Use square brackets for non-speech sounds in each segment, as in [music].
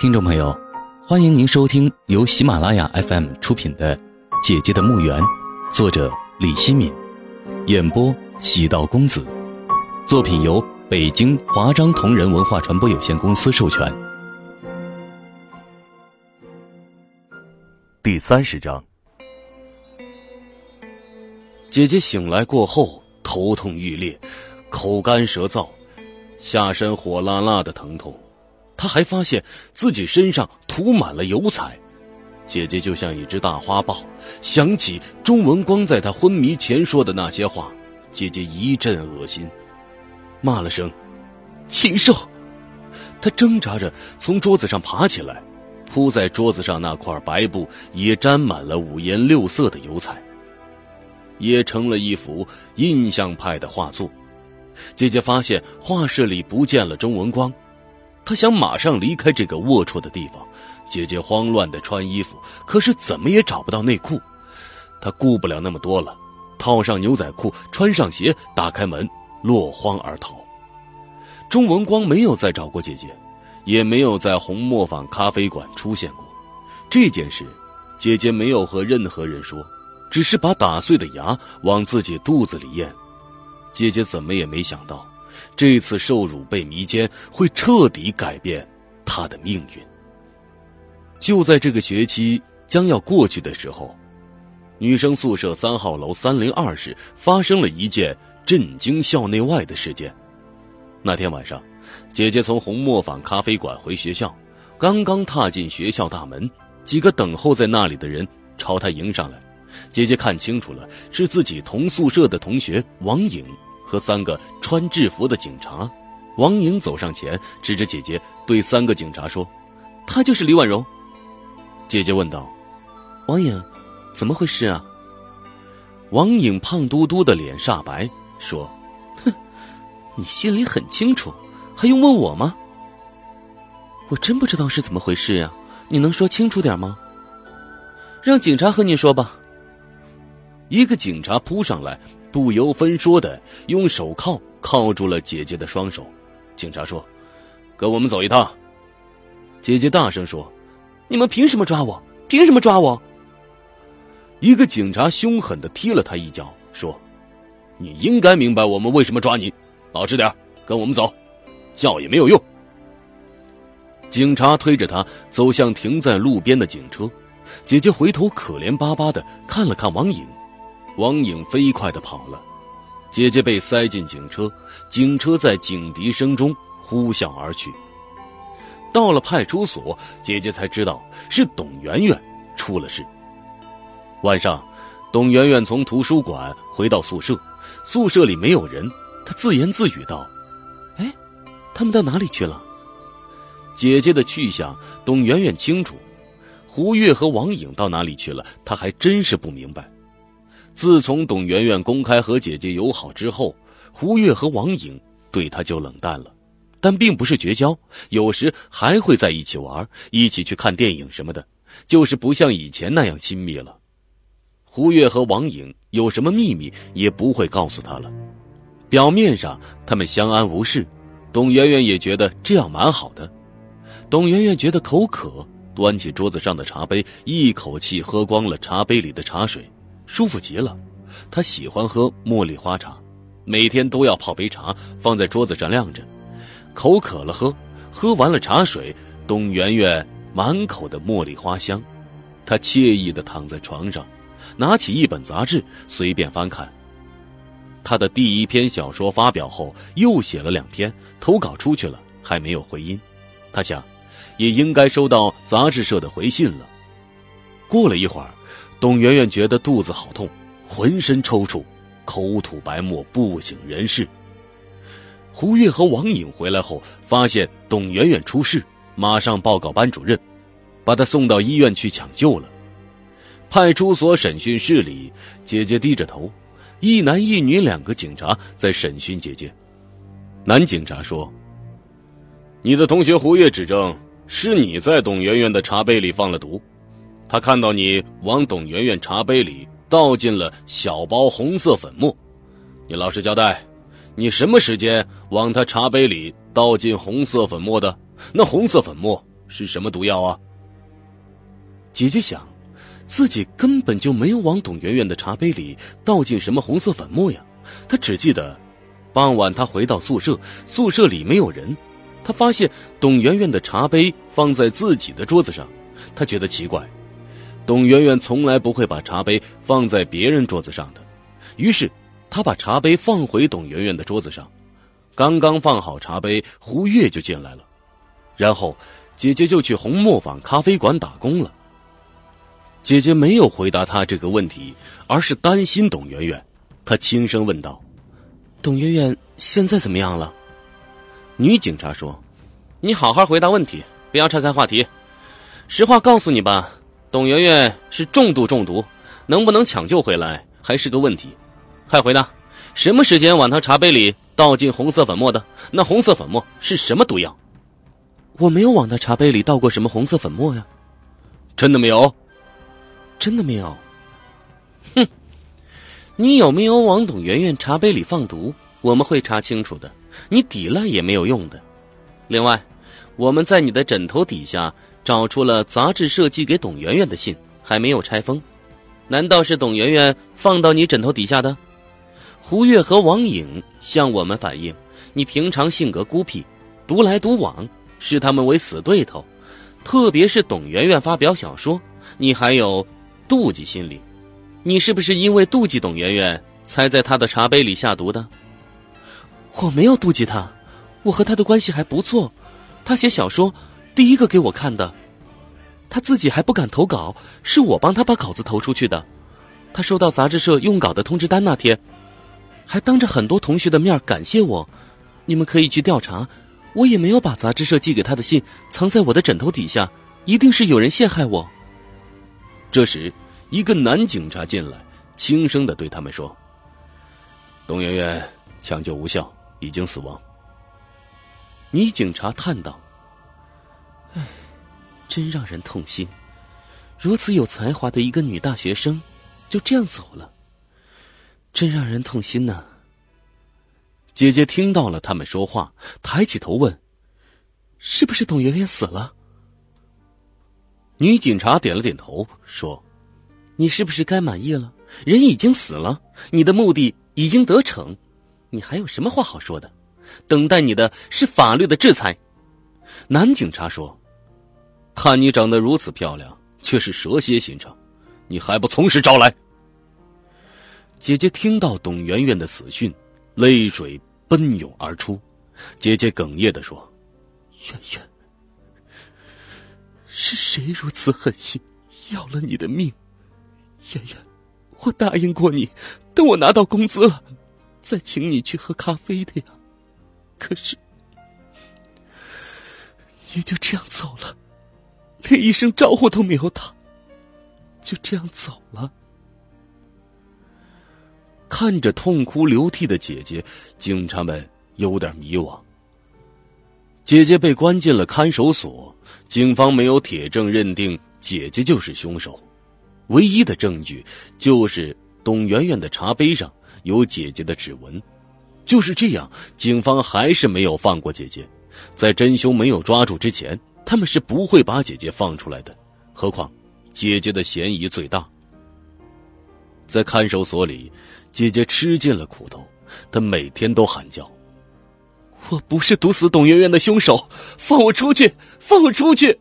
听众朋友，欢迎您收听由喜马拉雅 FM 出品的《姐姐的墓园》，作者李希敏，演播喜道公子。作品由北京华章同仁文化传播有限公司授权。第三十章，姐姐醒来过后，头痛欲裂，口干舌燥，下身火辣辣的疼痛。他还发现自己身上涂满了油彩，姐姐就像一只大花豹。想起钟文光在他昏迷前说的那些话，姐姐一阵恶心，骂了声“禽兽”。她挣扎着从桌子上爬起来，铺在桌子上那块白布也沾满了五颜六色的油彩，也成了一幅印象派的画作。姐姐发现画室里不见了钟文光。他想马上离开这个龌龊的地方，姐姐慌乱的穿衣服，可是怎么也找不到内裤。他顾不了那么多了，套上牛仔裤，穿上鞋，打开门，落荒而逃。钟文光没有再找过姐姐，也没有在红磨坊咖啡馆出现过。这件事，姐姐没有和任何人说，只是把打碎的牙往自己肚子里咽。姐姐怎么也没想到。这次受辱被迷奸，会彻底改变他的命运。就在这个学期将要过去的时候，女生宿舍三号楼三零二室发生了一件震惊校内外的事件。那天晚上，姐姐从红磨坊咖啡馆回学校，刚刚踏进学校大门，几个等候在那里的人朝她迎上来。姐姐看清楚了，是自己同宿舍的同学王颖。和三个穿制服的警察，王颖走上前，指着姐姐对三个警察说：“她就是李婉容。”姐姐问道：“王颖，怎么回事啊？”王颖胖嘟嘟的脸煞白，说：“哼，你心里很清楚，还用问我吗？我真不知道是怎么回事呀，你能说清楚点吗？让警察和你说吧。”一个警察扑上来。不由分说的用手铐铐住了姐姐的双手，警察说：“跟我们走一趟。”姐姐大声说：“你们凭什么抓我？凭什么抓我？”一个警察凶狠的踢了他一脚，说：“你应该明白我们为什么抓你，老实点跟我们走，叫也没有用。”警察推着他走向停在路边的警车，姐姐回头可怜巴巴的看了看王颖。王颖飞快的跑了，姐姐被塞进警车，警车在警笛声中呼啸而去。到了派出所，姐姐才知道是董媛媛出了事。晚上，董媛媛从图书馆回到宿舍，宿舍里没有人，她自言自语道：“哎，他们到哪里去了？”姐姐的去向，董媛媛清楚；胡月和王颖到哪里去了，她还真是不明白。自从董媛媛公开和姐姐友好之后，胡月和王颖对她就冷淡了，但并不是绝交，有时还会在一起玩，一起去看电影什么的，就是不像以前那样亲密了。胡月和王颖有什么秘密也不会告诉他了。表面上他们相安无事，董媛媛也觉得这样蛮好的。董媛媛觉得口渴，端起桌子上的茶杯，一口气喝光了茶杯里的茶水。舒服极了，他喜欢喝茉莉花茶，每天都要泡杯茶放在桌子上晾着，口渴了喝，喝完了茶水，董媛媛满口的茉莉花香，她惬意的躺在床上，拿起一本杂志随便翻看。他的第一篇小说发表后，又写了两篇投稿出去了，还没有回音，他想，也应该收到杂志社的回信了。过了一会儿。董媛媛觉得肚子好痛，浑身抽搐，口吐白沫，不省人事。胡月和王颖回来后，发现董媛媛出事，马上报告班主任，把她送到医院去抢救了。派出所审讯室里，姐姐低着头，一男一女两个警察在审讯姐姐。男警察说：“你的同学胡月指证是你在董媛媛的茶杯里放了毒。”他看到你往董媛媛茶杯里倒进了小包红色粉末，你老实交代，你什么时间往他茶杯里倒进红色粉末的？那红色粉末是什么毒药啊？姐姐想，自己根本就没有往董媛媛的茶杯里倒进什么红色粉末呀。她只记得，傍晚她回到宿舍，宿舍里没有人。她发现董媛媛的茶杯放在自己的桌子上，她觉得奇怪。董媛媛从来不会把茶杯放在别人桌子上的，于是她把茶杯放回董媛媛的桌子上。刚刚放好茶杯，胡月就进来了，然后姐姐就去红磨坊咖啡馆打工了。姐姐没有回答他这个问题，而是担心董媛媛。她轻声问道：“董媛媛现在怎么样了？”女警察说：“你好好回答问题，不要岔开话题。实话告诉你吧，董媛媛是重度中毒，能不能抢救回来还是个问题。快回答，什么时间往她茶杯里倒进红色粉末的？那红色粉末是什么毒药？”我没有往她茶杯里倒过什么红色粉末呀。真的没有。真的没有，哼！你有没有往董媛媛茶杯里放毒？我们会查清楚的。你抵赖也没有用的。另外，我们在你的枕头底下找出了杂志社寄给董媛媛的信，还没有拆封。难道是董媛媛放到你枕头底下的？胡月和王颖向我们反映，你平常性格孤僻，独来独往，视他们为死对头。特别是董媛媛发表小说，你还有。妒忌心理，你是不是因为妒忌董媛媛，才在她的茶杯里下毒的？我没有妒忌她，我和她的关系还不错。她写小说，第一个给我看的。他自己还不敢投稿，是我帮他把稿子投出去的。他收到杂志社用稿的通知单那天，还当着很多同学的面感谢我。你们可以去调查，我也没有把杂志社寄给他的信藏在我的枕头底下，一定是有人陷害我。这时，一个男警察进来，轻声的对他们说：“董媛媛抢救无效，已经死亡。”女警察叹道：“唉，真让人痛心，如此有才华的一个女大学生，就这样走了，真让人痛心呐。”姐姐听到了他们说话，抬起头问：“是不是董媛媛死了？”女警察点了点头，说：“你是不是该满意了？人已经死了，你的目的已经得逞，你还有什么话好说的？等待你的是法律的制裁。”男警察说：“看你长得如此漂亮，却是蛇蝎心肠，你还不从实招来？”姐姐听到董媛媛的死讯，泪水奔涌而出，姐姐哽咽的说：“媛媛。”是谁如此狠心，要了你的命？媛媛，我答应过你，等我拿到工资了，再请你去喝咖啡的呀。可是，你就这样走了，连一声招呼都没有打，就这样走了。看着痛哭流涕的姐姐，警察们有点迷惘。姐姐被关进了看守所。警方没有铁证认定姐姐就是凶手，唯一的证据就是董媛媛的茶杯上有姐姐的指纹。就是这样，警方还是没有放过姐姐。在真凶没有抓住之前，他们是不会把姐姐放出来的。何况，姐姐的嫌疑最大。在看守所里，姐姐吃尽了苦头，她每天都喊叫。我不是毒死董媛媛的凶手，放我出去！放我出去！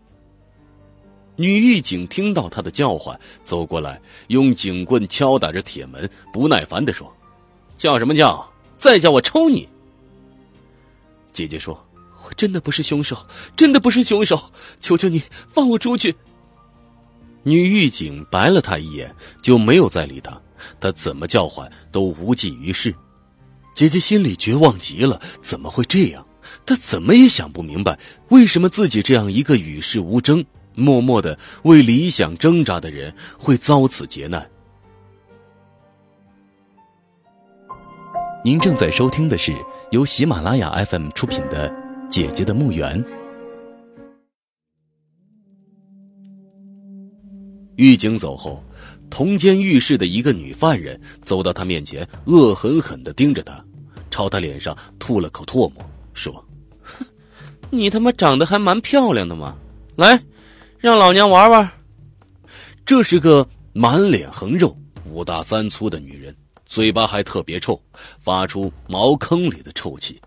女狱警听到他的叫唤，走过来，用警棍敲打着铁门，不耐烦的说：“叫什么叫？再叫我抽你！”姐姐说：“我真的不是凶手，真的不是凶手，求求你放我出去！”女狱警白了他一眼，就没有再理他。他怎么叫唤都无济于事。姐姐心里绝望极了，怎么会这样？她怎么也想不明白，为什么自己这样一个与世无争、默默的为理想挣扎的人会遭此劫难。您正在收听的是由喜马拉雅 FM 出品的《姐姐的墓园》。狱警走后，同监狱室的一个女犯人走到他面前，恶狠狠的盯着他。朝他脸上吐了口唾沫，说：“哼，[laughs] 你他妈长得还蛮漂亮的嘛，来，让老娘玩玩。这是个满脸横肉、五大三粗的女人，嘴巴还特别臭，发出茅坑里的臭气。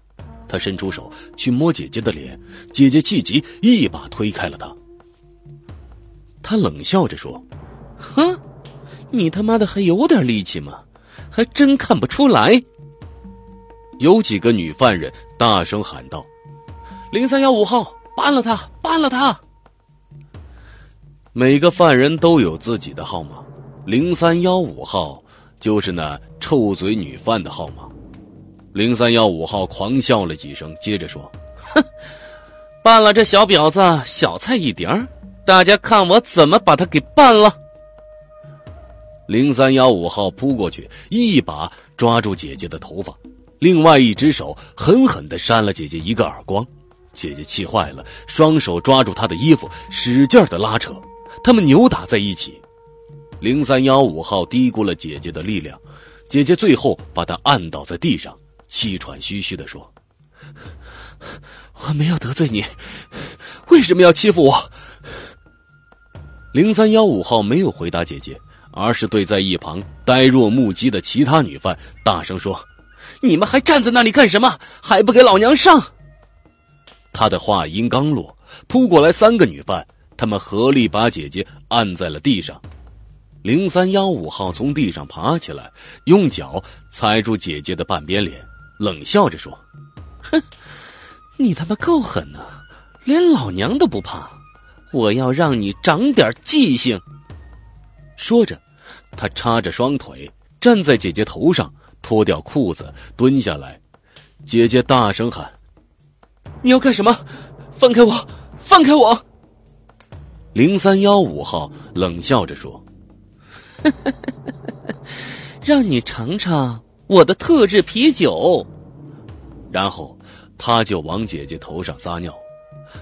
她伸出手去摸姐姐的脸，姐姐气急，一把推开了他。他冷笑着说：“哼，你他妈的还有点力气吗？还真看不出来。”有几个女犯人大声喊道：“零三幺五号，办了他，办了他！”每个犯人都有自己的号码，零三幺五号就是那臭嘴女犯的号码。零三幺五号狂笑了几声，接着说：“哼，办了这小婊子，小菜一碟大家看我怎么把他给办了。”零三幺五号扑过去，一把抓住姐姐的头发，另外一只手狠狠的扇了姐姐一个耳光。姐姐气坏了，双手抓住他的衣服，使劲的拉扯。他们扭打在一起，零三幺五号低估了姐姐的力量，姐姐最后把他按倒在地上，气喘吁吁的说：“我没有得罪你，为什么要欺负我？”零三幺五号没有回答姐姐，而是对在一旁呆若木鸡的其他女犯大声说：“你们还站在那里干什么？还不给老娘上！”他的话音刚落，扑过来三个女犯。他们合力把姐姐按在了地上，零三幺五号从地上爬起来，用脚踩住姐姐的半边脸，冷笑着说：“哼，你他妈够狠呐，连老娘都不怕！我要让你长点记性。”说着，他叉着双腿站在姐姐头上，脱掉裤子蹲下来。姐姐大声喊：“你要干什么？放开我！放开我！”零三幺五号冷笑着说：“ [laughs] 让你尝尝我的特制啤酒。”然后他就往姐姐头上撒尿。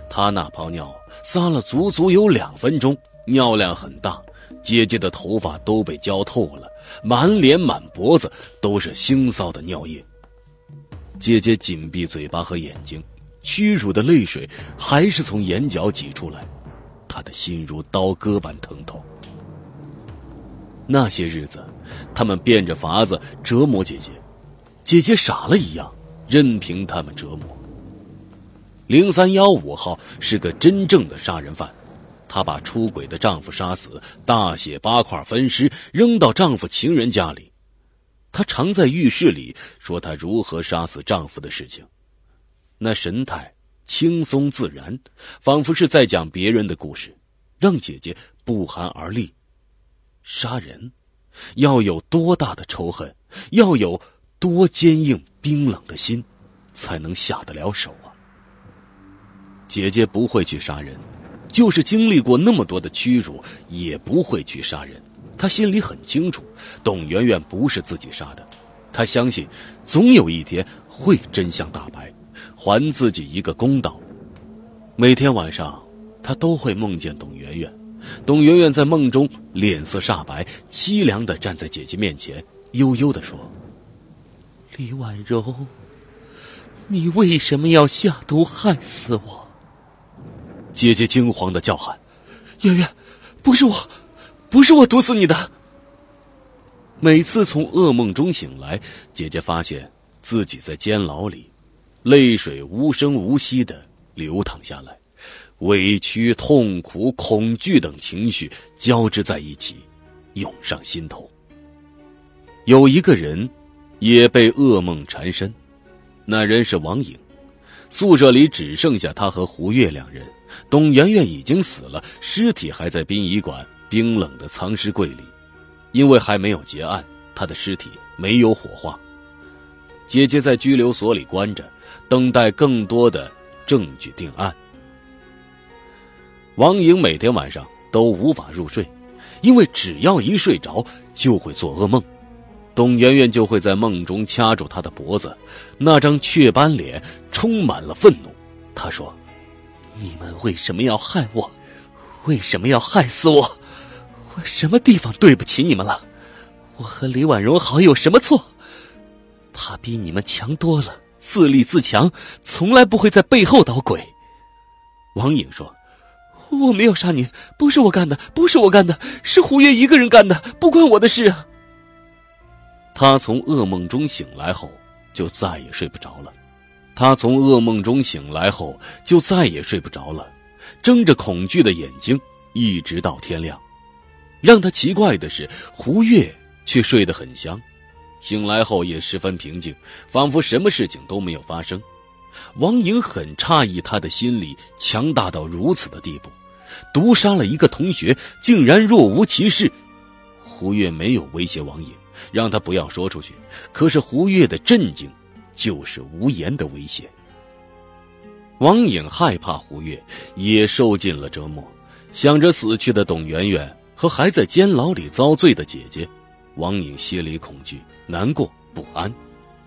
他那泡尿撒了足足有两分钟，尿量很大，姐姐的头发都被浇透了，满脸满脖子都是腥臊的尿液。姐姐紧闭嘴巴和眼睛，屈辱的泪水还是从眼角挤出来。她的心如刀割般疼痛。那些日子，他们变着法子折磨姐姐，姐姐傻了一样，任凭他们折磨。零三幺五号是个真正的杀人犯，她把出轨的丈夫杀死，大卸八块分尸，扔到丈夫情人家里。她常在浴室里说她如何杀死丈夫的事情，那神态。轻松自然，仿佛是在讲别人的故事，让姐姐不寒而栗。杀人，要有多大的仇恨，要有多坚硬冰冷的心，才能下得了手啊！姐姐不会去杀人，就是经历过那么多的屈辱，也不会去杀人。她心里很清楚，董媛媛不是自己杀的，她相信，总有一天会真相大白。还自己一个公道。每天晚上，她都会梦见董媛媛。董媛媛在梦中脸色煞白，凄凉的站在姐姐面前，悠悠的说：“李婉柔，你为什么要下毒害死我？”姐姐惊慌的叫喊：“圆圆，不是我，不是我毒死你的。”每次从噩梦中醒来，姐姐发现自己在监牢里。泪水无声无息的流淌下来，委屈、痛苦、恐惧等情绪交织在一起，涌上心头。有一个人，也被噩梦缠身，那人是王颖。宿舍里只剩下他和胡月两人，董媛媛已经死了，尸体还在殡仪馆冰冷的藏尸柜里，因为还没有结案，他的尸体没有火化。姐姐在拘留所里关着。等待更多的证据定案。王颖每天晚上都无法入睡，因为只要一睡着就会做噩梦，董媛媛就会在梦中掐住他的脖子，那张雀斑脸充满了愤怒。他说：“你们为什么要害我？为什么要害死我？我什么地方对不起你们了？我和李婉容好有什么错？他比你们强多了。”自立自强，从来不会在背后捣鬼。王颖说：“我没有杀您，不是我干的，不是我干的，是胡月一个人干的，不关我的事啊。他从噩梦中醒来后，就再也睡不着了。他从噩梦中醒来后，就再也睡不着了，睁着恐惧的眼睛，一直到天亮。让他奇怪的是，胡月却睡得很香，醒来后也十分平静，仿佛什么事情都没有发生。王颖很诧异，他的心理强大到如此的地步，毒杀了一个同学，竟然若无其事。胡月没有威胁王颖，让他不要说出去。可是胡月的震惊，就是无言的威胁。王颖害怕胡月，也受尽了折磨，想着死去的董媛媛和还在监牢里遭罪的姐姐，王颖心里恐惧、难过、不安。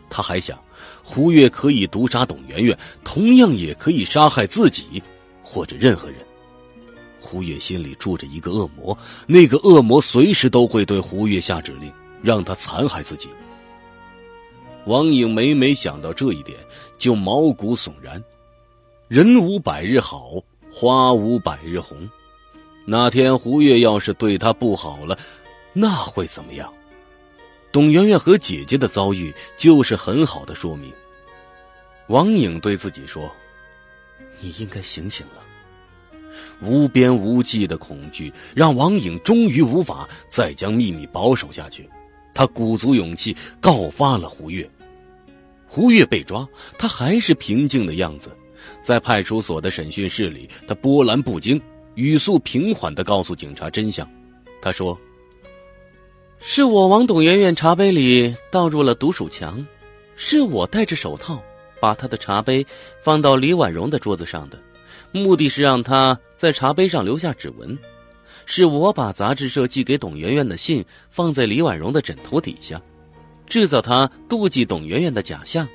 他还想。胡月可以毒杀董媛媛，同样也可以杀害自己，或者任何人。胡月心里住着一个恶魔，那个恶魔随时都会对胡月下指令，让他残害自己。王颖每每想到这一点，就毛骨悚然。人无百日好，花无百日红。那天胡月要是对他不好了，那会怎么样？董媛媛和姐姐的遭遇就是很好的说明。王颖对自己说：“你应该醒醒了。”无边无际的恐惧让王颖终于无法再将秘密保守下去，他鼓足勇气告发了胡月。胡月被抓，他还是平静的样子，在派出所的审讯室里，他波澜不惊，语速平缓的告诉警察真相。他说。是我往董媛媛茶杯里倒入了毒鼠强，是我戴着手套把她的茶杯放到李婉容的桌子上的，目的是让她在茶杯上留下指纹。是我把杂志社寄给董媛媛的信放在李婉容的枕头底下，制造她妒忌董媛媛的假象。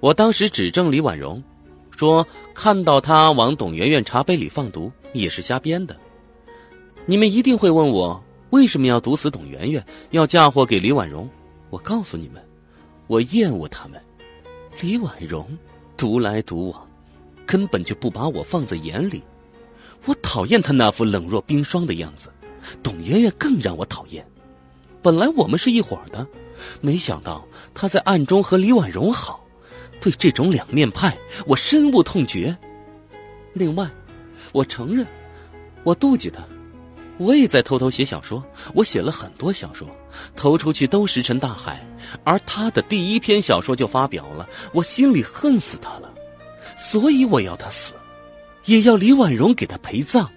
我当时指证李婉容，说看到她往董媛媛茶杯里放毒也是瞎编的。你们一定会问我。为什么要毒死董媛媛，要嫁祸给李婉容？我告诉你们，我厌恶他们。李婉容独来独往，根本就不把我放在眼里。我讨厌他那副冷若冰霜的样子。董媛媛更让我讨厌。本来我们是一伙的，没想到他在暗中和李婉容好。对这种两面派，我深恶痛绝。另外，我承认，我妒忌他。我也在偷偷写小说，我写了很多小说，投出去都石沉大海，而他的第一篇小说就发表了，我心里恨死他了，所以我要他死，也要李婉容给他陪葬。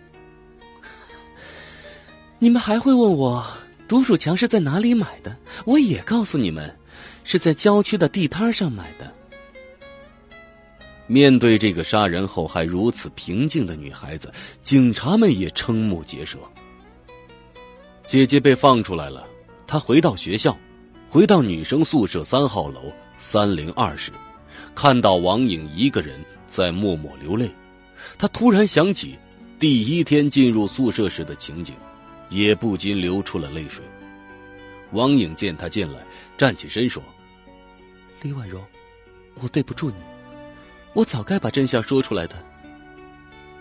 [laughs] 你们还会问我毒鼠强是在哪里买的？我也告诉你们，是在郊区的地摊上买的。面对这个杀人后还如此平静的女孩子，警察们也瞠目结舌。姐姐被放出来了，她回到学校，回到女生宿舍三号楼三零二室，看到王颖一个人在默默流泪，她突然想起第一天进入宿舍时的情景，也不禁流出了泪水。王颖见她进来，站起身说：“李婉容，我对不住你，我早该把真相说出来的。”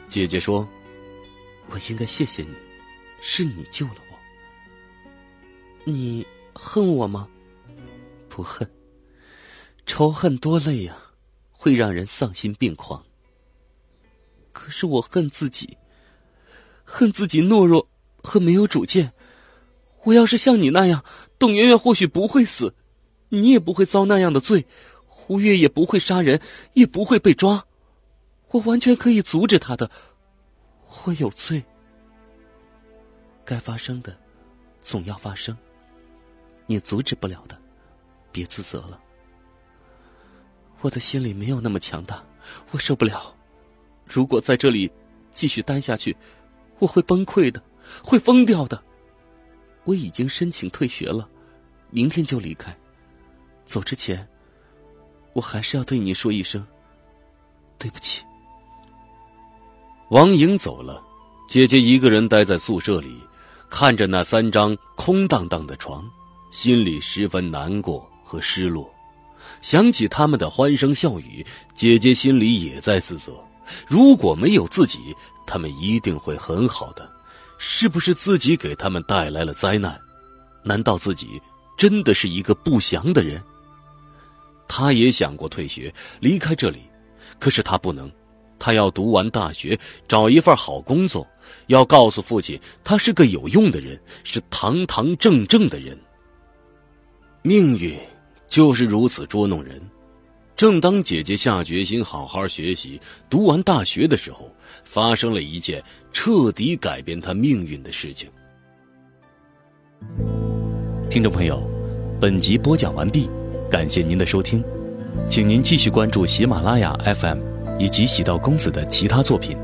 姐姐说：“我应该谢谢你，是你救了我。”你恨我吗？不恨。仇恨多累呀，会让人丧心病狂。可是我恨自己，恨自己懦弱和没有主见。我要是像你那样，董媛媛或许不会死，你也不会遭那样的罪，胡月也不会杀人，也不会被抓。我完全可以阻止他的。我有罪，该发生的，总要发生。你阻止不了的，别自责了。我的心里没有那么强大，我受不了。如果在这里继续待下去，我会崩溃的，会疯掉的。我已经申请退学了，明天就离开。走之前，我还是要对你说一声对不起。王莹走了，姐姐一个人待在宿舍里，看着那三张空荡荡的床。心里十分难过和失落，想起他们的欢声笑语，姐姐心里也在自责。如果没有自己，他们一定会很好的。是不是自己给他们带来了灾难？难道自己真的是一个不祥的人？他也想过退学，离开这里，可是他不能。他要读完大学，找一份好工作，要告诉父亲，他是个有用的人，是堂堂正正的人。命运就是如此捉弄人。正当姐姐下决心好好学习、读完大学的时候，发生了一件彻底改变她命运的事情。听众朋友，本集播讲完毕，感谢您的收听，请您继续关注喜马拉雅 FM。以及喜道公子的其他作品。